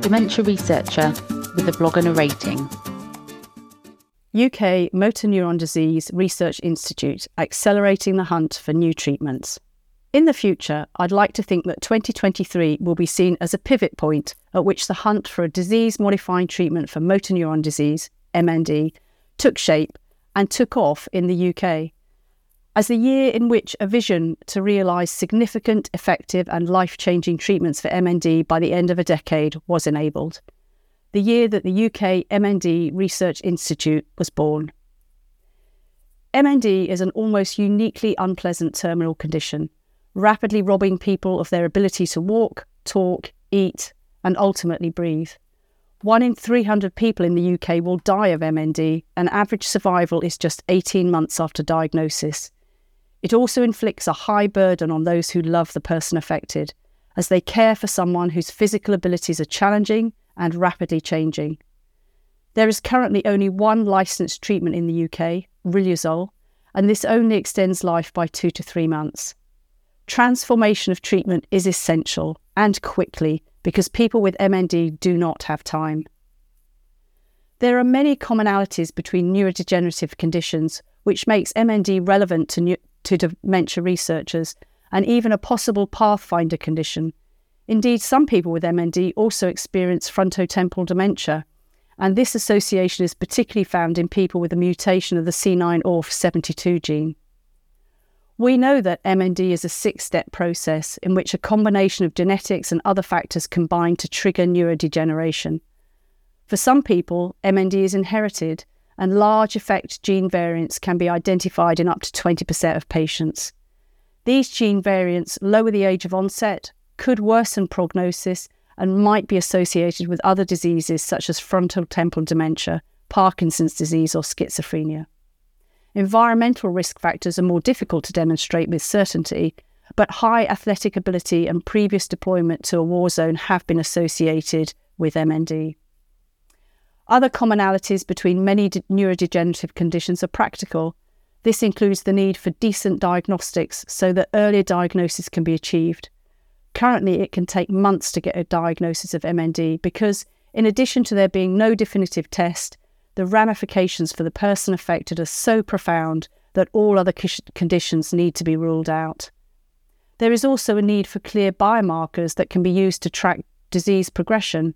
dementia researcher with a blog and a rating. UK Motor Neuron Disease Research Institute accelerating the hunt for new treatments. In the future, I'd like to think that 2023 will be seen as a pivot point at which the hunt for a disease modifying treatment for motor neuron disease, MND, took shape and took off in the UK as the year in which a vision to realise significant, effective, and life changing treatments for MND by the end of a decade was enabled. The year that the UK MND Research Institute was born. MND is an almost uniquely unpleasant terminal condition, rapidly robbing people of their ability to walk, talk, eat, and ultimately breathe. One in 300 people in the UK will die of MND, and average survival is just 18 months after diagnosis. It also inflicts a high burden on those who love the person affected, as they care for someone whose physical abilities are challenging and rapidly changing. There is currently only one licensed treatment in the UK, Riluzole, and this only extends life by two to three months. Transformation of treatment is essential and quickly because people with MND do not have time. There are many commonalities between neurodegenerative conditions, which makes MND relevant to, to dementia researchers and even a possible pathfinder condition. Indeed, some people with MND also experience frontotemporal dementia, and this association is particularly found in people with a mutation of the C9orf72 gene. We know that MND is a six step process in which a combination of genetics and other factors combine to trigger neurodegeneration. For some people, MND is inherited, and large effect gene variants can be identified in up to 20% of patients. These gene variants lower the age of onset, could worsen prognosis, and might be associated with other diseases such as frontal temporal dementia, Parkinson's disease, or schizophrenia. Environmental risk factors are more difficult to demonstrate with certainty, but high athletic ability and previous deployment to a war zone have been associated with MND. Other commonalities between many de- neurodegenerative conditions are practical. This includes the need for decent diagnostics so that earlier diagnosis can be achieved. Currently, it can take months to get a diagnosis of MND because, in addition to there being no definitive test, the ramifications for the person affected are so profound that all other conditions need to be ruled out. There is also a need for clear biomarkers that can be used to track disease progression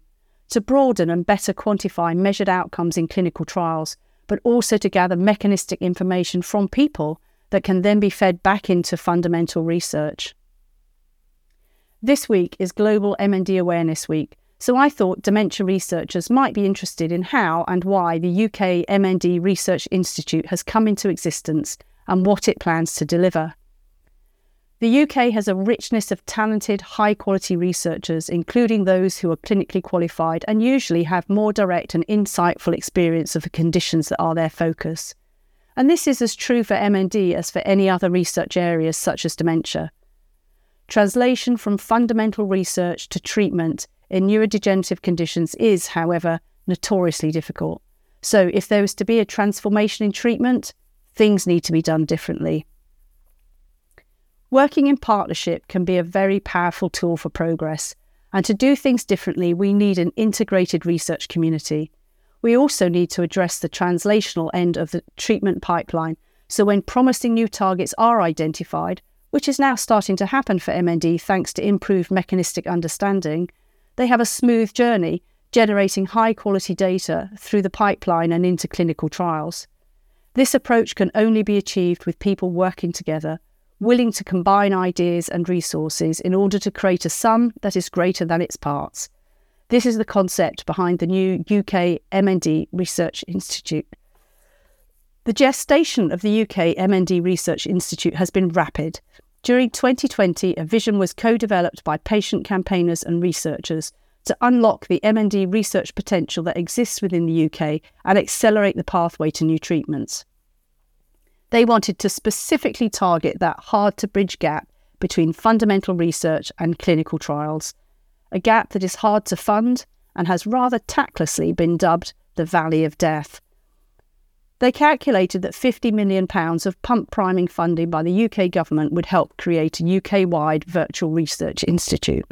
to broaden and better quantify measured outcomes in clinical trials, but also to gather mechanistic information from people that can then be fed back into fundamental research. This week is Global MND Awareness Week, so I thought dementia researchers might be interested in how and why the UK MND Research Institute has come into existence and what it plans to deliver. The UK has a richness of talented, high quality researchers, including those who are clinically qualified and usually have more direct and insightful experience of the conditions that are their focus. And this is as true for MND as for any other research areas such as dementia. Translation from fundamental research to treatment in neurodegenerative conditions is, however, notoriously difficult. So, if there is to be a transformation in treatment, things need to be done differently. Working in partnership can be a very powerful tool for progress. And to do things differently, we need an integrated research community. We also need to address the translational end of the treatment pipeline. So, when promising new targets are identified, which is now starting to happen for MND thanks to improved mechanistic understanding, they have a smooth journey, generating high quality data through the pipeline and into clinical trials. This approach can only be achieved with people working together willing to combine ideas and resources in order to create a sum that is greater than its parts. This is the concept behind the new UK MND Research Institute. The gestation of the UK MND Research Institute has been rapid. During 2020, a vision was co developed by patient campaigners and researchers to unlock the MND research potential that exists within the UK and accelerate the pathway to new treatments. They wanted to specifically target that hard to bridge gap between fundamental research and clinical trials, a gap that is hard to fund and has rather tactlessly been dubbed the Valley of Death. They calculated that £50 million of pump priming funding by the UK government would help create a UK wide virtual research institute.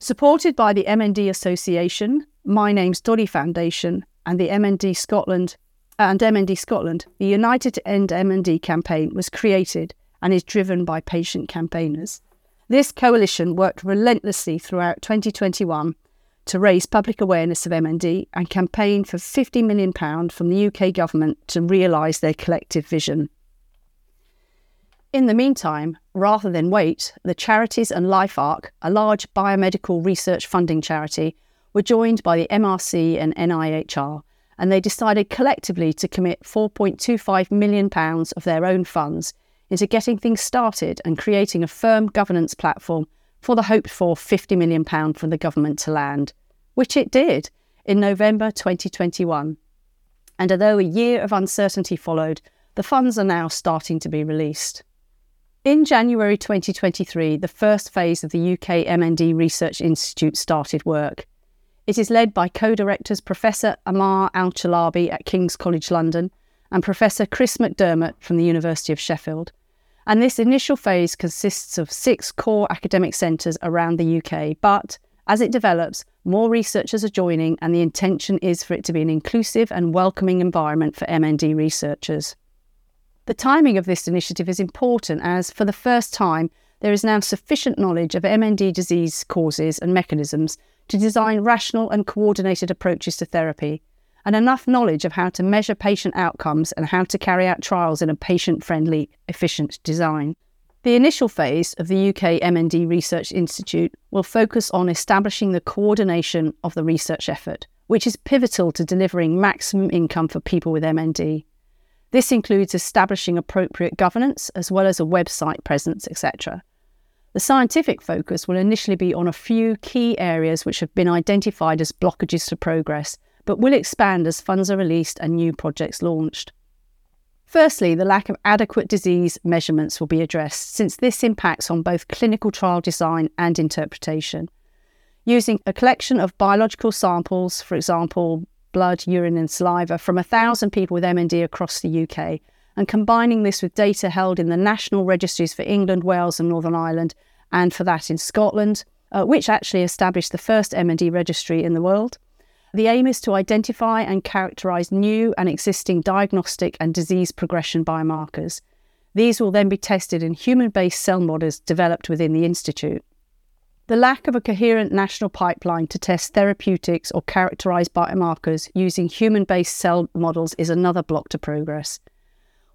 Supported by the MND Association, My Name's Doddie Foundation, and the MND Scotland Uh, and MND Scotland, the United to End MND campaign was created and is driven by patient campaigners. This coalition worked relentlessly throughout 2021 to raise public awareness of MND and campaign for £50 million from the UK government to realise their collective vision. In the meantime, rather than wait, the charities and LifeArc, a large biomedical research funding charity, were joined by the MRC and NIHR, and they decided collectively to commit £4.25 million of their own funds into getting things started and creating a firm governance platform for the hoped for £50 million from the government to land, which it did in November 2021. And although a year of uncertainty followed, the funds are now starting to be released. In January 2023, the first phase of the UK MND Research Institute started work. It is led by co directors Professor Ammar Al-Chalabi at King's College London and Professor Chris McDermott from the University of Sheffield. And this initial phase consists of six core academic centres around the UK. But as it develops, more researchers are joining, and the intention is for it to be an inclusive and welcoming environment for MND researchers. The timing of this initiative is important as, for the first time, there is now sufficient knowledge of MND disease causes and mechanisms to design rational and coordinated approaches to therapy and enough knowledge of how to measure patient outcomes and how to carry out trials in a patient friendly, efficient design. The initial phase of the UK MND Research Institute will focus on establishing the coordination of the research effort, which is pivotal to delivering maximum income for people with MND. This includes establishing appropriate governance as well as a website presence, etc. The scientific focus will initially be on a few key areas which have been identified as blockages to progress but will expand as funds are released and new projects launched. Firstly, the lack of adequate disease measurements will be addressed, since this impacts on both clinical trial design and interpretation. Using a collection of biological samples, for example, blood, urine, and saliva, from 1,000 people with MND across the UK, and combining this with data held in the national registries for England, Wales, and Northern Ireland, and for that in Scotland, uh, which actually established the first MND registry in the world, the aim is to identify and characterise new and existing diagnostic and disease progression biomarkers. These will then be tested in human based cell models developed within the Institute. The lack of a coherent national pipeline to test therapeutics or characterise biomarkers using human based cell models is another block to progress.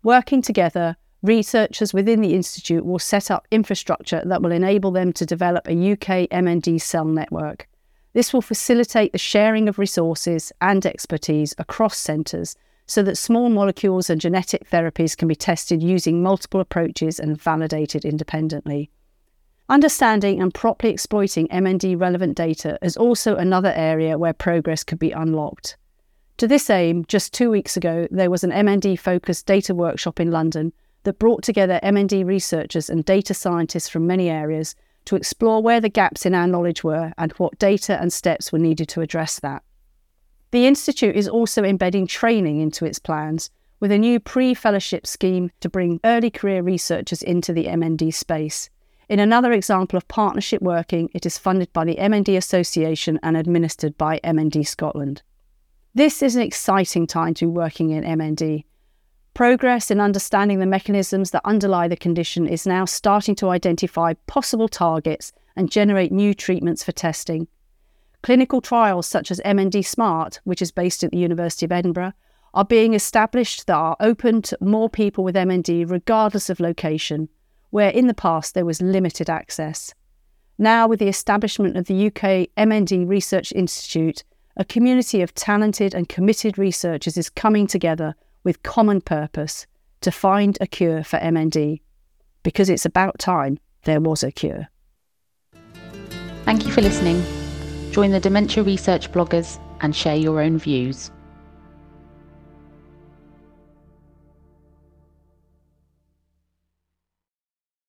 Working together, researchers within the Institute will set up infrastructure that will enable them to develop a UK MND cell network. This will facilitate the sharing of resources and expertise across centres so that small molecules and genetic therapies can be tested using multiple approaches and validated independently. Understanding and properly exploiting MND relevant data is also another area where progress could be unlocked. To this aim, just two weeks ago, there was an MND focused data workshop in London that brought together MND researchers and data scientists from many areas to explore where the gaps in our knowledge were and what data and steps were needed to address that. The Institute is also embedding training into its plans with a new pre fellowship scheme to bring early career researchers into the MND space. In another example of partnership working, it is funded by the MND Association and administered by MND Scotland. This is an exciting time to be working in MND Progress in understanding the mechanisms that underlie the condition is now starting to identify possible targets and generate new treatments for testing. Clinical trials such as MND Smart, which is based at the University of Edinburgh, are being established that are open to more people with MND regardless of location, where in the past there was limited access. Now, with the establishment of the UK MND Research Institute, a community of talented and committed researchers is coming together with common purpose to find a cure for MND because it's about time there was a cure. Thank you for listening. Join the dementia research bloggers and share your own views.